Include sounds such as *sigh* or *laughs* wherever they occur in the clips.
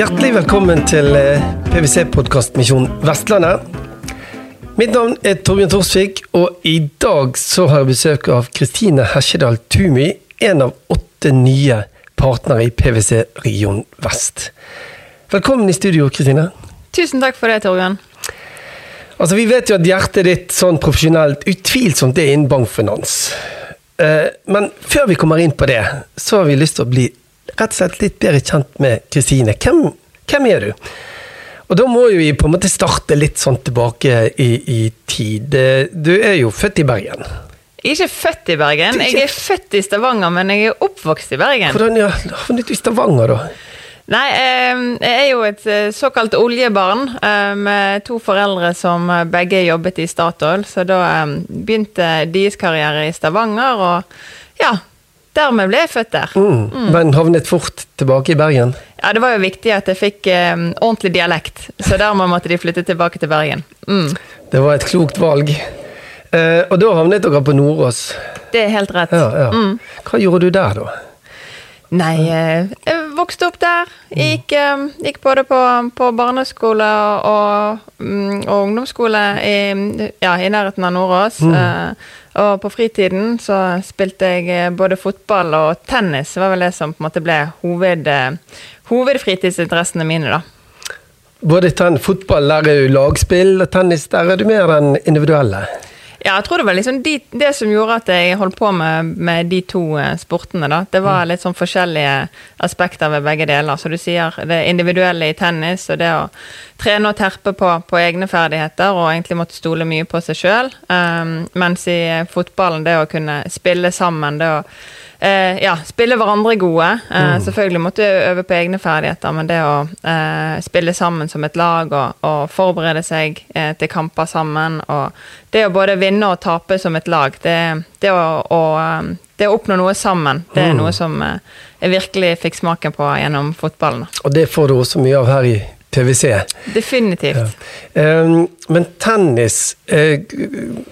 Hjertelig velkommen til eh, PwC-podkast Misjon Vestlandet. Mitt navn er Torbjørn Torsvik, og i dag så har jeg besøk av Kristine Hesjedal Tumi, en av åtte nye partnere i PwC Region Vest. Velkommen i studio, Kristine. Tusen takk for det, Torbjørn. Altså, Vi vet jo at hjertet ditt sånn profesjonelt utvilsomt er innen bankfinans. Eh, Men før vi kommer inn på det, så har vi lyst til å bli rett og slett litt bedre kjent med Kristine. Hvem, hvem er du? Og da må jo vi på en måte starte litt sånn tilbake i, i tid. Du er jo født i Bergen. Jeg er ikke født i Bergen. Er Jeg er født i Stavanger, men jeg er oppvokst i Bergen. Hvordan ja, havnet du i Stavanger, da? Nei, eh, jeg er jo et eh, såkalt oljebarn eh, med to foreldre som eh, begge jobbet i Statoil. Så da eh, begynte deres karriere i Stavanger, og ja, dermed ble jeg født der. Mm. Men havnet fort tilbake i Bergen? Ja, Det var jo viktig at jeg fikk eh, ordentlig dialekt, så dermed måtte de flytte tilbake til Bergen. Mm, Det var et klokt valg. Eh, og da havnet dere på Nordås. det er helt rett. Ja, ja. Mm. Hva gjorde du der, da? Nei, eh, jeg vokste opp der. Gikk, eh, gikk både på, på barneskole og, mm, og ungdomsskole i, ja, i nærheten av Nordås. Eh, Og på fritiden så spilte jeg eh, både fotball og tennis. Det var vel det som på en måte ble hoved, eh, hovedfritidsinteressene mine, da. Både ten, fotball der er jo lagspill, og tennis der er du mer den individuelle. Ja, jeg tror det var liksom de, det som gjorde at jeg holdt på med, med de to eh, sportene. da. Det var litt sånn forskjellige aspekter ved begge deler. Så du sier det individuelle i tennis, og det å trene og terpe på, på egne ferdigheter, og egentlig måtte stole mye på seg sjøl. mens i fotballen, det å kunne spille sammen, det å uh, ja, spille hverandre gode. Eh, Selvfølgelig måtte jeg øve på egne ferdigheter, men det å uh, spille sammen som et lag og, og forberede seg til kamper sammen, og det å både vinne og tape som et lag, det, det, å, å, um, det å oppnå noe sammen, det er noe som jeg virkelig fikk smaken på gjennom fotballen. Og det får du også mye av her i PwC. Definitivt. Ja. men tennis eh,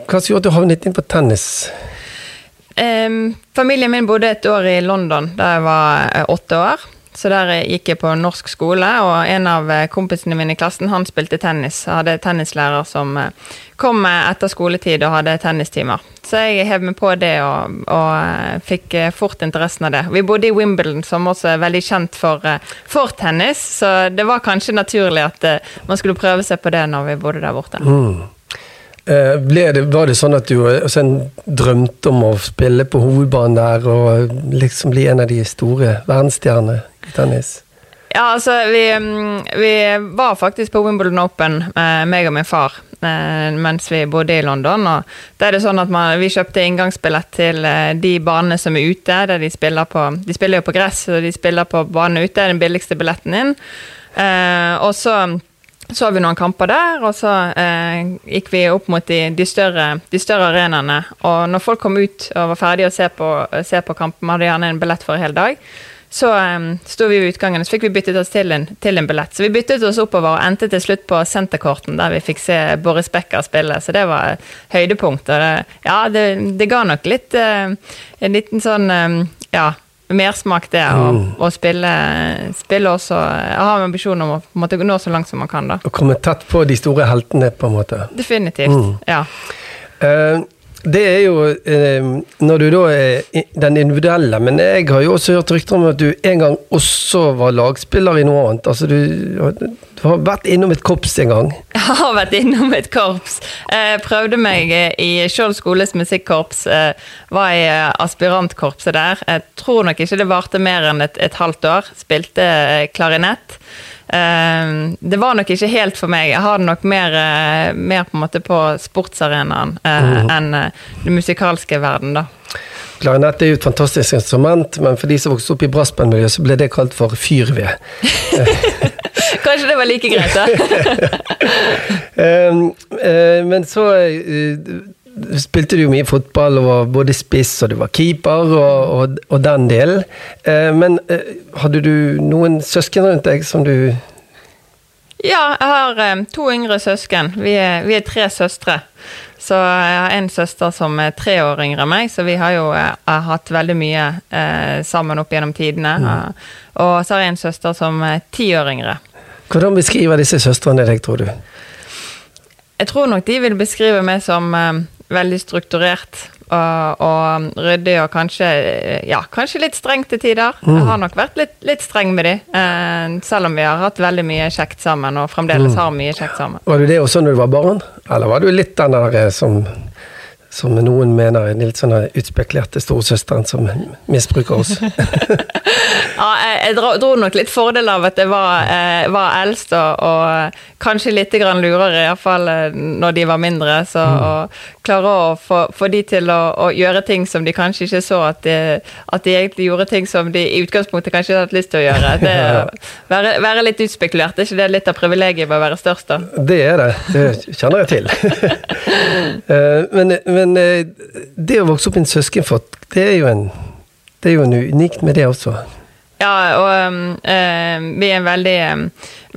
Hva som gjorde at du havnet inn på tennis? Familien min bodde et år i London da jeg var eh, åtte år. Så der gikk jeg på norsk skole, og en av eh, kompisene mine i klassen han spilte tennis. Jeg hadde tennislærer som eh, kom eh, etter skoletid og hadde tennistimer. Så jeg hev meg på det og, og fikk fort interessen av det. Vi bodde i Wimbledon, som også er veldig kjent for, for tennis, så det var kanskje naturlig at man skulle prøve seg på det når vi bodde der borte. Mm. det, var det sånn at du altså, drømte om å spille på hovedbanen der og liksom bli en av de store verdensstjernene tennis? Ja, altså, vi, mm, vi var faktisk på Wimbledon Open, meg og min far, eh, mens vi bodde i London. Og da er det sånn at man, Vi kjøpte inngangsbillett til eh, de banene som er ute. der De spiller på, de spiller jo på gress, og de spiller på bane ute. Det er den billigste billetten inn. Eh, og så så vi noen kamper der, og så eh, gikk vi opp mot de, de, større, de større arenaene. Og når folk kom ut og var ferdige å se på, se på kampen, hadde hadde gjerne en billett for en hel dag, så um, sto vi ved utgangen, så fikk vi byttet oss til en, til en billett. Så vi byttet oss oppover og endte til slutt på senterkorten, der vi fikk se Boris Becker spille. Så det var høydepunkt. Og det, ja, det, det ga nok litt uh, En liten sånn um, ja, mersmak det å, å spille, spille også Jeg har en ambisjon om å måte, nå så langt som man kan, da. Å komme tett på de store heltene, på en måte. Definitivt. Ja. Eh, det er jo eh, når du da er den individuelle, men jeg har jo også hørt rykter om at du en gang også var lagspiller i noe annet. Altså du, du har vært innom et korps en gang. *laughs* Jeg har vært innom et korps. Jeg prøvde meg eh, i Skjold skoles musikkorps. eh, Var i eh, aspirantkorpset der. Jeg tror nok ikke det varte mer enn et, et halvt år. Spilte eh, klarinett. Eh, Det var nok ikke helt for meg. Jeg har det nok mer, eh, mer på en måte på sportsarenaen mm. enn eh, den musikalske verden, da. Klarinett er jo et fantastisk instrument, men for de som vokste opp i brassbandmiljøet, så ble det kalt for fyrved. *laughs* Kanskje det var like greit, da. *laughs* Eh, eh, men så spilte du mye fotball og var både spiss og du var keeper og, og, og den delen. Eh, men eh, hadde du noen søsken rundt deg som du Ja, jeg har eh, to yngre søsken. Vi er, vi er tre søstre. Så jeg har en søster som er tre år yngre enn meg, så vi har jo har hatt veldig mye eh, sammen opp gjennom tidene. Mm. Og så har jeg en søster som er ti år yngre. Hvordan beskriver disse søstrene deg, tror du? Jeg tror nok de vil beskrive meg som eh, veldig strukturert og, og ryddig og kanskje, ja, kanskje litt streng til tider. Jeg har nok vært litt, litt streng med de, eh, selv om vi har hatt veldig mye kjekt sammen og fremdeles har mye kjekt sammen. Var du det også når du var barn? Eller var du litt den der eh, som, som noen mener er litt sånn utspekulerte storesøsteren som misbruker oss? *laughs* Ja, jeg, dro, dro nok litt fordel av at jeg var, eh, var eldst og, og kanskje litt grann lurere, iallfall eh, når de var mindre. Så å klare å få, få de til å, å gjøre ting som de kanskje ikke så at de, at de egentlig gjorde ting som de i utgangspunktet kanskje hadde hatt lyst til å gjøre. Det *laughs* være, være litt utspekulert, er ikke det litt av privilegiet med å være størst, da? Det er det. Det kjenner jeg til. *laughs* *laughs* Eh, men, men eh, det å vokse opp i en søskenflokk, det det er jo en unikt med det også. Ja, og um, eh, vi er en veldig, um,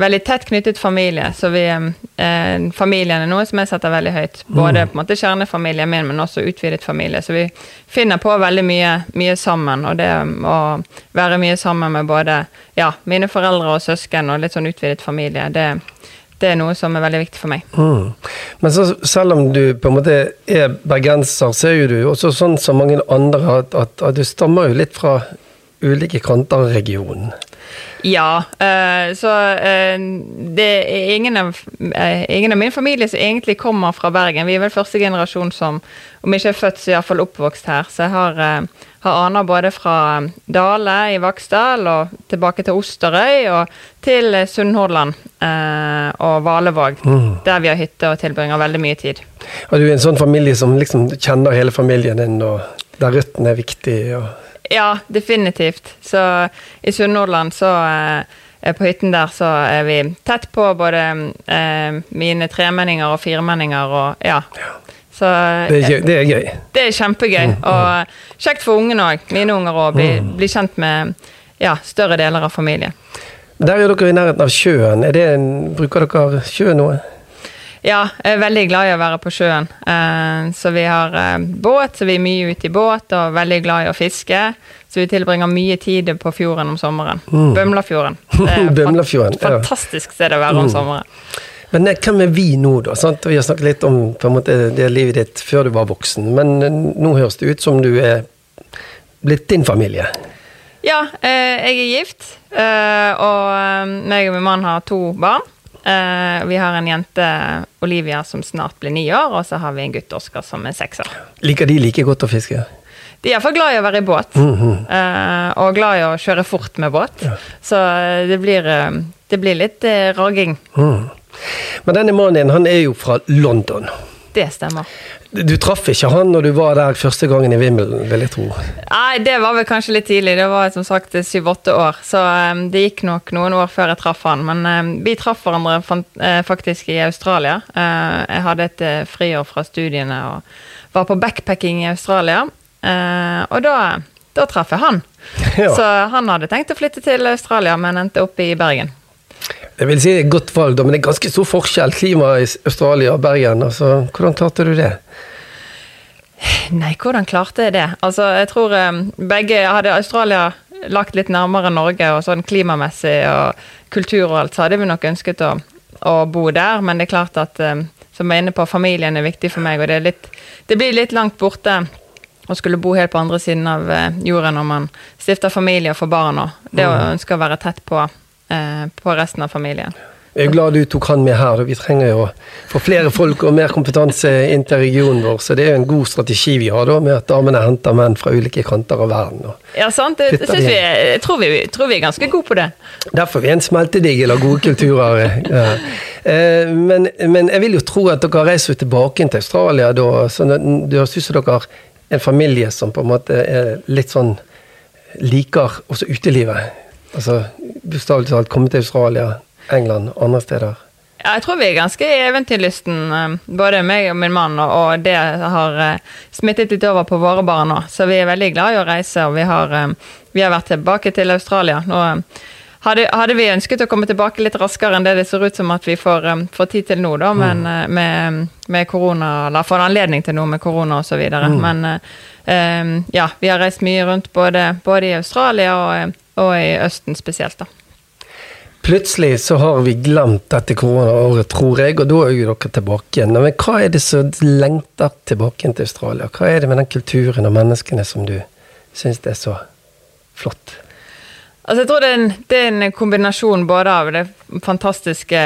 veldig tett knyttet familie, så vi, um, eh, familien er noe som jeg setter veldig høyt. Både på en måte kjernefamilien min, men også utvidet familie. Så vi finner på veldig mye, mye sammen, og det å være mye sammen med både ja, mine foreldre og søsken og litt sånn utvidet familie, det, det er noe som er veldig viktig for meg. Mm. Men så, selv om du på en måte er bergenser, så er jo du også sånn som mange andre at, at, at du stammer jo litt fra ulike kanter av regionen. Ja, eh, så eh, det er ingen av, eh, ingen av min familie som egentlig kommer fra Bergen. Vi er vel første generasjon som, om ikke er født, så iallfall oppvokst her. Så jeg har, har aner både fra Dale i Vaksdal og tilbake til Osterøy og til Sunnhordland og Valevåg, der vi har hytte og tilbringer veldig mye tid. Og du er en sånn familie som liksom kjenner hele familien din, og der røttene er viktig. og Ja, definitivt. Så i Sunnhordland så eh, på hytten der så er vi tett på både eh, mine tremenninger og firemenninger og ja. Så Det er, gøy- det er gøy. det er kjempegøy. Og kjekt for ungene òg, mine unger òg, bli, bli kjent med ja, større deler av familien. Der er dere i nærheten av sjøen. Det en, bruker dere sjø noe? Ja, jeg er veldig glad i å være på sjøen. Eh, så vi har eh, båt, så vi er mye ute i båt, og veldig glad i å fiske. Så vi tilbringer mye tid på fjorden om sommeren. Bømlafjorden. *laughs* Er et Bømlafjorden, fant- ja. Fantastisk sted å være om sommeren. Men eh, hvem er vi nå, da? Sant? Vi har snakket litt om måte, det livet ditt før du var voksen, men nå høres det ut som du er blitt din familie. Ja, jeg er gift, og meg og min mann har to barn. Eh, vi har en jente, Olivia, som snart blir ni år, og så har vi en gutt, Oskar, som er seks år. Liker de like godt å fiske? De er iallfall glad i å være i båt, eh, og glad i å kjøre fort med båt. Så eh, det blir, det blir litt uh, raging. Mm. Men denne mannen din, han er jo fra London. Det stemmer. Du traff ikke han når du var der første gangen i Wimbledon, vil jeg tro. Nei, det var vel kanskje litt tidlig. Det var som sagt syv-åtte år. Så um, det gikk nok noen år før jeg traff han. Men um, vi traff hverandre eh, faktisk i Australia. Uh, jeg hadde et friår fra studiene og var på backpacking i Australia. Og da, da traff jeg han. *laughs* Ja. Så han hadde tenkt å flytte til Australia, men endte opp i Bergen. Jeg vil si det et godt valg, men det er ganske stor forskjell klimaet i Australia og Bergen. Altså, hvordan klarte du det? Nei, hvordan klarte jeg det? Altså, jeg tror eh, begge Hadde Australia lagt litt nærmere Norge, og sånn klimamessig og kultur og alt, så hadde vi nok ønsket å, å bo der, men det er klart at eh, som jeg er inne på, familien er viktig for meg, og det, litt, det blir litt langt borte å skulle bo helt på andre siden av jorda jorden når man stifter familie og får barn og det å ønske å være tett på, eh, på resten av familien. Jeg er glad du tok han med her. Vi trenger jo få flere folk og mer kompetanse inn til regionen vår, så det er jo en god strategi vi har da, med at damene henter menn fra ulike kanter av verden. Ja, sant? Det, synes vi, jeg tror vi, tror vi er ganske gode på det. Derfor er vi en smeltedigel av gode kulturer. Ja. Eh, Men, men jeg vil jo tro at dere reiser tilbake til Australia da. så Det det høres ut som dere har en familie som på en måte er litt sånn liker også utelivet. Altså bokstavelig talt komme til Australia, England, andre steder. Ja, jeg tror vi er ganske eventyrlysten, eh, både meg og min mann, og- det har eh, smittet litt over på våre barn nå. Så vi er veldig glad i å reise, og vi har, eh, vi har vært tilbake til Australia. Nå hadde, hadde, vi ønsket å komme tilbake litt raskere enn det det ser ut som at vi får, får tid til nå, da, men mm. med, med, korona, eller får anledning til noe med korona osv. Mm. Men um, ja, vi har reist mye rundt både, både i Australia og, og i Østen spesielt, da. Plutselig så har vi glemt dette koronaåret, tror jeg, og da er jo dere tilbake igjen. Men hva er det som lengter tilbake til Australia? Hva er det med den kulturen og menneskene som du syns er så flott? Altså jeg tror det er, en, det er en kombinasjon både av det fantastiske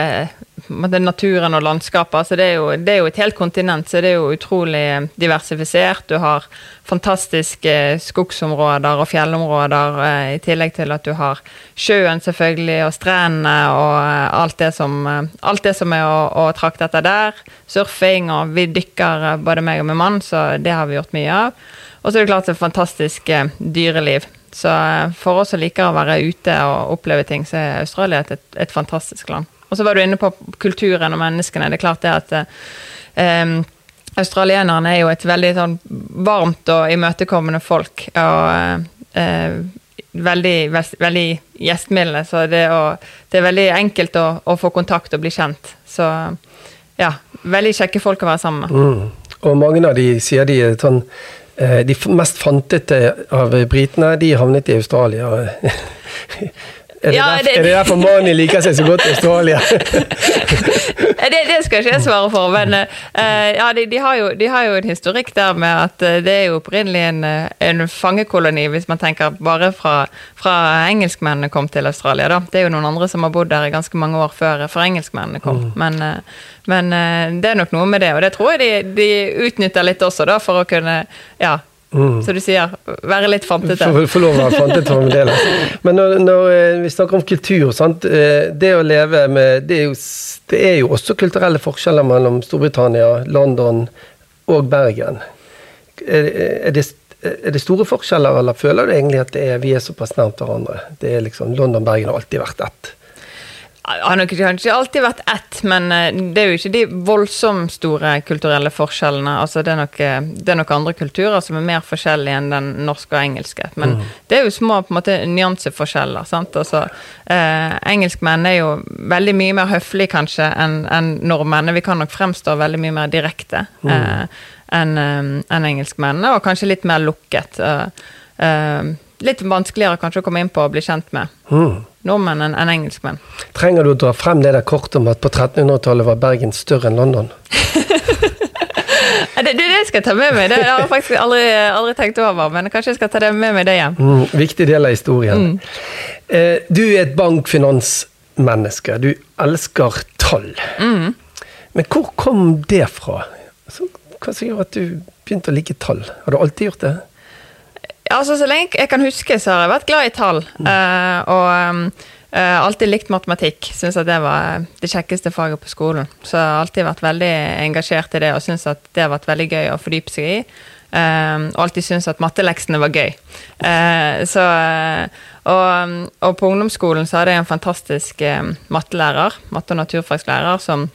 naturen og landskapet. Altså det, er jo, det, er jo, et helt kontinent, så det er jo utrolig diversifisert. Du har fantastiske skogsområder og fjellområder, eh, i tillegg til at du har sjøen selvfølgelig, og strendene og eh, alt det som, eh, alt det som er å, å trakte etter der. Surfing, og vi dykker både meg og min mann, så det har vi gjort mye av. Og så er det klart det fantastiske dyreliv. Så eh, for oss som liker å være ute og oppleve ting, så er Australia et, et, et fantastisk land. Og så var du inne på kulturen og menneskene. Det er klart det at um, australienerne er jo et veldig sånn varmt og imøtekommende folk. Og uh, veldig, veldig gjestmilde. Så det, å, det, er veldig enkelt å, å, få kontakt og bli kjent. Så ja, veldig kjekke folk å være sammen med. Mm. Og mange av de sier de er sånn Eh, de mest fantete av britene, de havnet i Australia. *laughs* Er det, ja, derfor, det, er det derfor Mani liker seg så godt i Australia? *laughs* det, det, skal ikke jeg svare for, men uh, ja, de, de, har jo, de, har jo, en historikk der med at uh, det er jo opprinnelig en, en, fangekoloni, hvis man tenker bare fra, fra engelskmennene kom til Australia. Da. Det er jo noen andre som har bodd der i ganske mange år før, for engelskmennene kom. Mm. Men, uh, men det er nok noe med det, og det tror jeg de, de utnytter litt også, da, for å kunne ja, Mm. Så du sier være litt fantete. Få lov å være fantete fremdeles. Men når, når, eh, vi snakker om kultur, sant? Eh, det å leve med det er, jo, det er, jo, også kulturelle forskjeller mellom Storbritannia, London og Bergen. Er, er, det, er det, store forskjeller, eller føler du egentlig at er, vi er såpass nært hverandre? Det er liksom, London og Bergen har alltid vært ett har nok ikke alltid vært ett, men eh, det er jo ikke de voldsomt store kulturelle forskjellene. Altså det, er nok, eh, det er nok andre kulturer som er mer forskjellige enn den norske og engelske. Men mm. det er jo små på en måte nyanseforskjeller. sant? Altså, eh, engelskmenn er jo veldig mye mer høflige kanskje enn en nordmenn. Vi kan nok fremstå veldig mye mer direkte mm. eh, enn en eh, engelskmennene, og kanskje litt mer lukket. Eh, litt vanskeligere kanskje å komme inn på og bli kjent med. Mm nordmenn enn en engelskmenn. Trenger du å dra frem det der kortet om at på 1300-tallet var Bergen større enn London? *laughs* det, det, det, skal jeg ta med meg. Det har jeg faktisk aldri, aldri, tenkt over, men kanskje jeg skal ta det med meg det hjem. Mm, viktig del av historien. Mm. Eh, du er et bankfinansmenneske. Du elsker tall. Mm. Men hvor kom det fra? Hva som gjør at du begynte å like tall? Har du alltid gjort det? Altså, Så lenge jeg kan huske, så har jeg vært glad i tall. Mm. Uh, og uh, alltid likt matematikk. Syns at det var det kjekkeste faget på skolen. Så jeg har alltid vært veldig engasjert i det og syns at det har vært veldig gøy å fordype seg i. Uh, og alltid syntes at matteleksene var gøy. så, og, og, på ungdomsskolen så hadde jeg en fantastisk mattelærer, matte- og naturfagslærer, som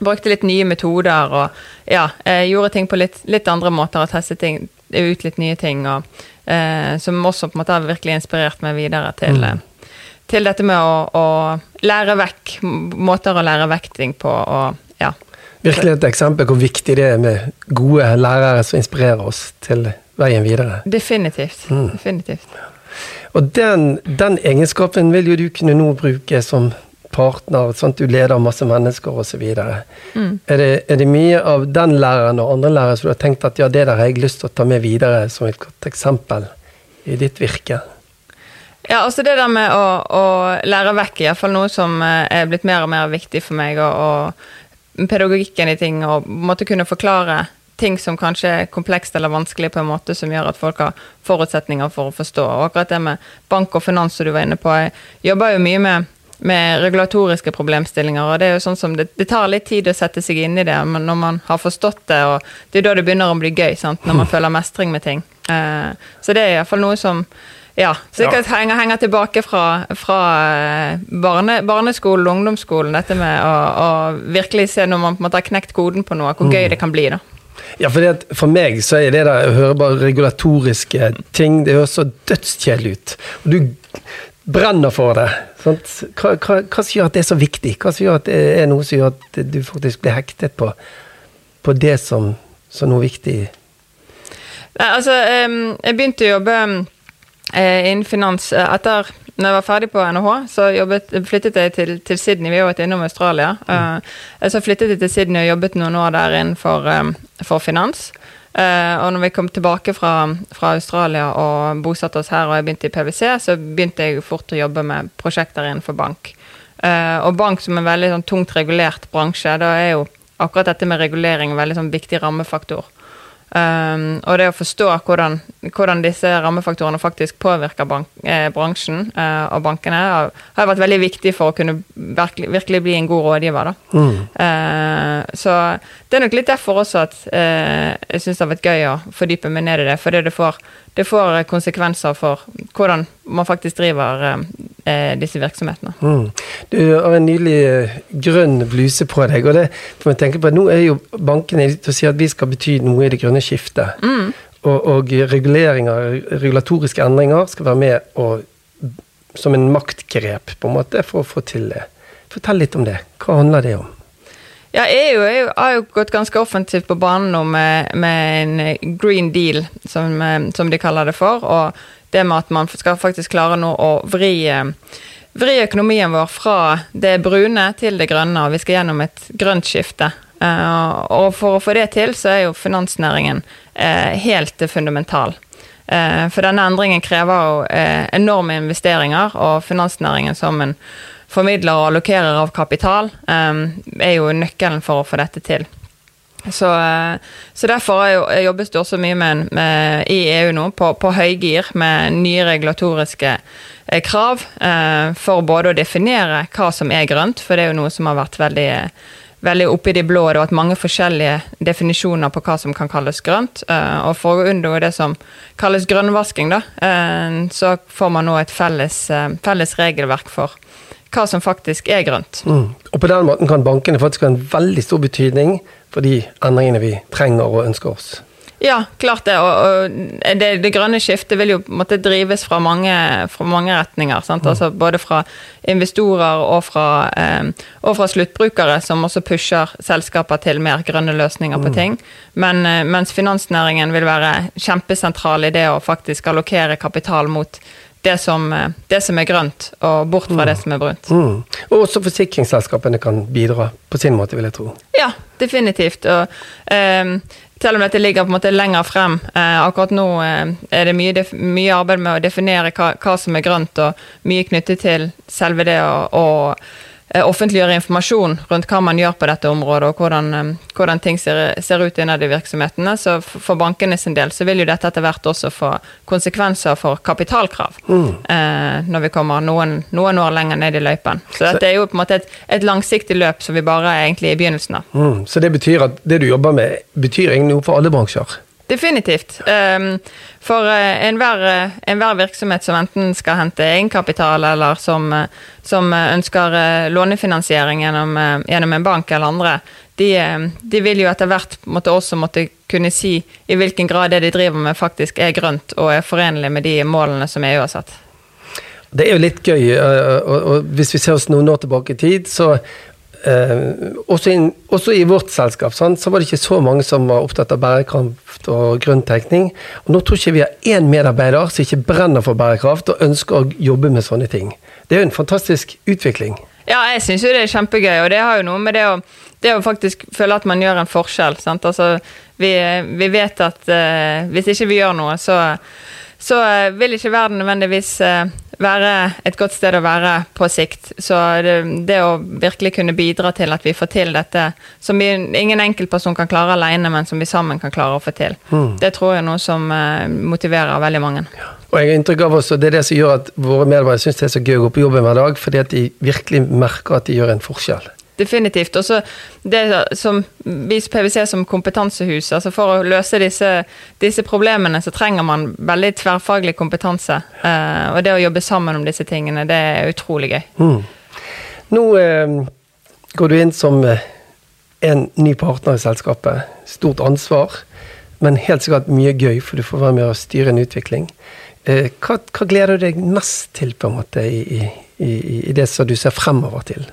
brukte litt nye metoder og ja, gjorde ting på litt, litt andre måter og testet ting, ut litt nye ting. og eh, som også på en måte har virkelig inspirert meg videre til, mm. Eh, til dette med å, å, lære vekk måter å lære vekk ting på. og ja. Virkelig et eksempel hvor viktig det er med gode lærere som inspirerer oss til veien videre. Definitivt. Mm. Definitivt. Og den, den, egenskapen vil jo du kunne nå bruke som partner, sånn at du leder masse mennesker osv. Mm. Er, det, er det mye av den læreren og andre lærere som du har tenkt at ja, det der har jeg lyst til å ta med videre som et godt eksempel i ditt virke? Ja, altså det der med å, å lære vekk, iallfall noe som eh, er blitt mer og mer viktig for meg. Og, og pedagogikken i ting, og måtte kunne forklare ting som kanskje er komplekst eller vanskelig på en måte som gjør at folk har forutsetninger for å forstå. Og akkurat det med bank og finans som du var inne på, jeg jobber jo mye med med regulatoriske problemstillinger. og Det er jo sånn som det, det, tar litt tid å sette seg inn i det, men når man har forstått det, og det er da det begynner å bli gøy, sant? når man *laughs* føler mestring med ting. Uh, så det er iallfall noe som ja, sikkert ja. henger, henger, tilbake fra, fra eh, barne, barneskolen og ungdomsskolen, dette med å, å, virkelig se når man på en måte har knekt koden på noe, hvor gøy mm. det kan bli. da. Ja, for, det, for meg så er det der å høre bare regulatoriske ting, det høres så dødskjedelig ut. Og du brenner for det. Hva, hva, hva som gjør at det er så viktig? Hva som gjør at det er noe som gjør at du faktisk blir hektet på, på det som, som noe viktig? Nei, altså, jeg begynte å jobbe eh, innen finans eh, etter når jeg var ferdig på NHH, så jobbet, flyttet jeg til, til Sydney. Vi har vært innom Australia. Mm. så flyttet jeg til Sydney og jobbet noen år der innenfor um, for finans. Eh, og når vi kom tilbake fra, fra Australia og bosatte oss her, og jeg begynte i PwC, så begynte jeg fort å jobbe med prosjekter innenfor bank. Uh, og bank som en veldig sånn, tungt regulert bransje, da er jo akkurat dette med regulering en veldig sånn, viktig rammefaktor. Um, og det å forstå hvordan, hvordan disse rammefaktorene faktisk påvirker bank, eh, bransjen eh, og bankene, har, har vært veldig viktig for å kunne virkelig, virkelig bli en god rådgiver. Mm. Uh, så det er nok litt derfor også at uh, jeg syns det har vært gøy å fordype meg ned i det. Fordi det får, det får konsekvenser for hvordan man faktisk driver eh, eh, disse virksomhetene. Mm. Du har en nylig eh, grønn bluse på deg, og det får vi tenke på. Nå er jo bankene til å si at vi skal bety noe i det grønne skiftet. Mm. Og, og regulatoriske endringer skal være med og, som en maktgrep på en måte for å få til det. Fortell litt om det. Hva handler det om? Ja, EU har jo gått ganske offensivt på banen nå med, med en green deal, som, eh, som de kaller det for. Og det med at man skal faktisk klare nå å vri, eh, vri økonomien vår fra det brune til det grønne, og vi skal gjennom et grønt skifte. Eh, og for å få det til, så er jo finansnæringen eh, helt fundamental. Eh, for denne endringen krever jo eh, enorme investeringer, og finansnæringen som en formidler og allokerer av kapital, eh, er jo nøkkelen for å få dette til. Så, eh, så derfor er jo, jobbes det også mye med, med, i EU nå på, på høygir med nye regulatoriske eh, krav eh, for både å definere hva som er grønt, for det er jo noe som har vært veldig, veldig oppe i de blå. Det har vært mange forskjellige definisjoner på hva som kan kalles grønt. Eh, og for å unngå det som kalles grønnvasking, da, eh, så får man nå et felles, eh, felles regelverk for hva som faktisk er grønt. Mm. Og på den måten kan bankene faktisk ha en veldig stor betydning for de endringene vi trenger og ønsker oss. Ja, klart det. Og, og det, det, grønne skiftet vil jo måtte drives fra mange, fra mange retninger. Mm. Altså både fra investorer og fra, eh, og fra, sluttbrukere, som også pusher selskaper til mer grønne løsninger på ting. Men, eh, mens finansnæringen vil være kjempesentral i det å faktisk allokere kapital mot det som, det som, er grønt, og bort fra mm. det som er brunt. Mm. Og også forsikringsselskapene kan bidra på sin måte, vil jeg tro. Ja, definitivt. Og, um, selv om dette ligger på en måte lenger frem. Eh, akkurat nå eh, er det mye, mye, arbeid med å definere hva, hva, som er grønt, og mye knyttet til selve det å, Eh, offentliggjøre informasjon rundt hva man gjør på dette området, og hvordan, eh, hvordan ting ser, ser, ut innad i virksomhetene. Så for bankene sin del så vil jo dette etter hvert også få konsekvenser for kapitalkrav. Mm. Eh, når vi kommer noen, noen, år lenger ned i løypen. Så dette er jo på en måte et, et langsiktig løp som vi bare er egentlig i begynnelsen av. Mm. Så det betyr at det du jobber med, betyr egentlig noe for alle bransjer? Definitivt. Um, for uh, enhver, uh, enhver, virksomhet som enten skal hente egenkapital, eller som, uh, som ønsker lånefinansiering gjennom, gjennom, en bank eller andre, de, de, vil jo etter hvert måtte også måtte kunne si i hvilken grad det de driver med faktisk er grønt og er forenlig med de målene som EU har satt. Det er jo litt gøy, og hvis vi ser oss noen år tilbake i tid, så Eh, også, in, også, i vårt selskap sant, så var det ikke så mange som var opptatt av bærekraft og grønn tenkning. Nå tror ikke vi har én medarbeider som ikke brenner for bærekraft og ønsker å jobbe med sånne ting. Det er jo en fantastisk utvikling. Ja, jeg syns jo det er kjempegøy, og det har jo noe med det å, det å faktisk føle at man gjør en forskjell. Sant? Altså, vi, vi vet at uh, hvis ikke vi gjør noe, så, så uh, vil ikke verden nødvendigvis uh, være et godt sted å være på sikt. Så det, det, å virkelig kunne bidra til at vi får til dette, som vi, ingen enkeltperson kan klare alene, men som vi sammen kan klare å få til, mm. det tror jeg er noe som uh, motiverer veldig mange. Ja. Og jeg har inntrykk av også, Det er det som gjør at våre medarbeidere syns det er så gøy å gå på jobben hver dag, fordi at de virkelig merker at de gjør en forskjell definitivt. Og så det som vi PwC som kompetansehus, altså for å løse disse, disse, problemene, så trenger man veldig tverrfaglig kompetanse. Eh, og det å jobbe sammen om disse tingene, det er utrolig gøy. Mm. Nå eh, går du inn som eh, en ny partner i selskapet. Stort ansvar, men helt sikkert mye gøy, for du får være med å styre en utvikling. Eh, hva, hva, gleder du deg mest til på en måte i, i, i det som du ser fremover til?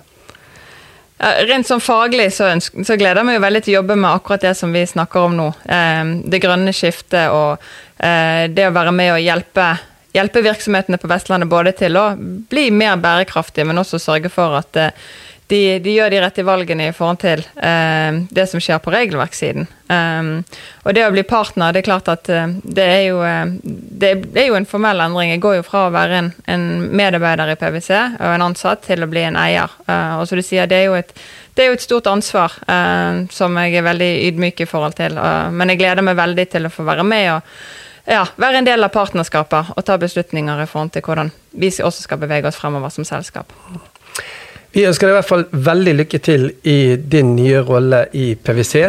Rent sånn faglig så, så, gleder jeg meg jo veldig til å jobbe med akkurat det som vi snakker om nå. Eh, det grønne skiftet og eh, det å være med og hjelpe, hjelpe virksomhetene på Vestlandet både til å bli mer bærekraftige, men også sørge for at de, de, gjør de rette valgene i forhold til eh, det som skjer på regelverkssiden. Um, og det å bli partner, det er klart at uh, det, er jo, uh, det, er jo en formell endring. Jeg går jo fra å være en, en, medarbeider i PwC og en ansatt til å bli en eier. Uh, og som du sier, det er jo et, er jo et stort ansvar som jeg er veldig ydmyk i forhold til. men jeg gleder meg veldig til å få være med og ja, være en del av partnerskapet og ta beslutninger i forhold til hvordan vi også skal bevege oss fremover som selskap. Vi ønsker deg i hvert fall veldig lykke til i din nye rolle i PwC.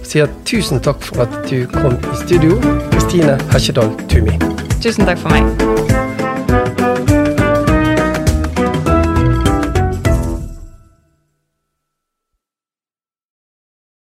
Og sier tusen takk for at du kom i studio, Kristine Hesjedal Tumi. Tusen takk for meg.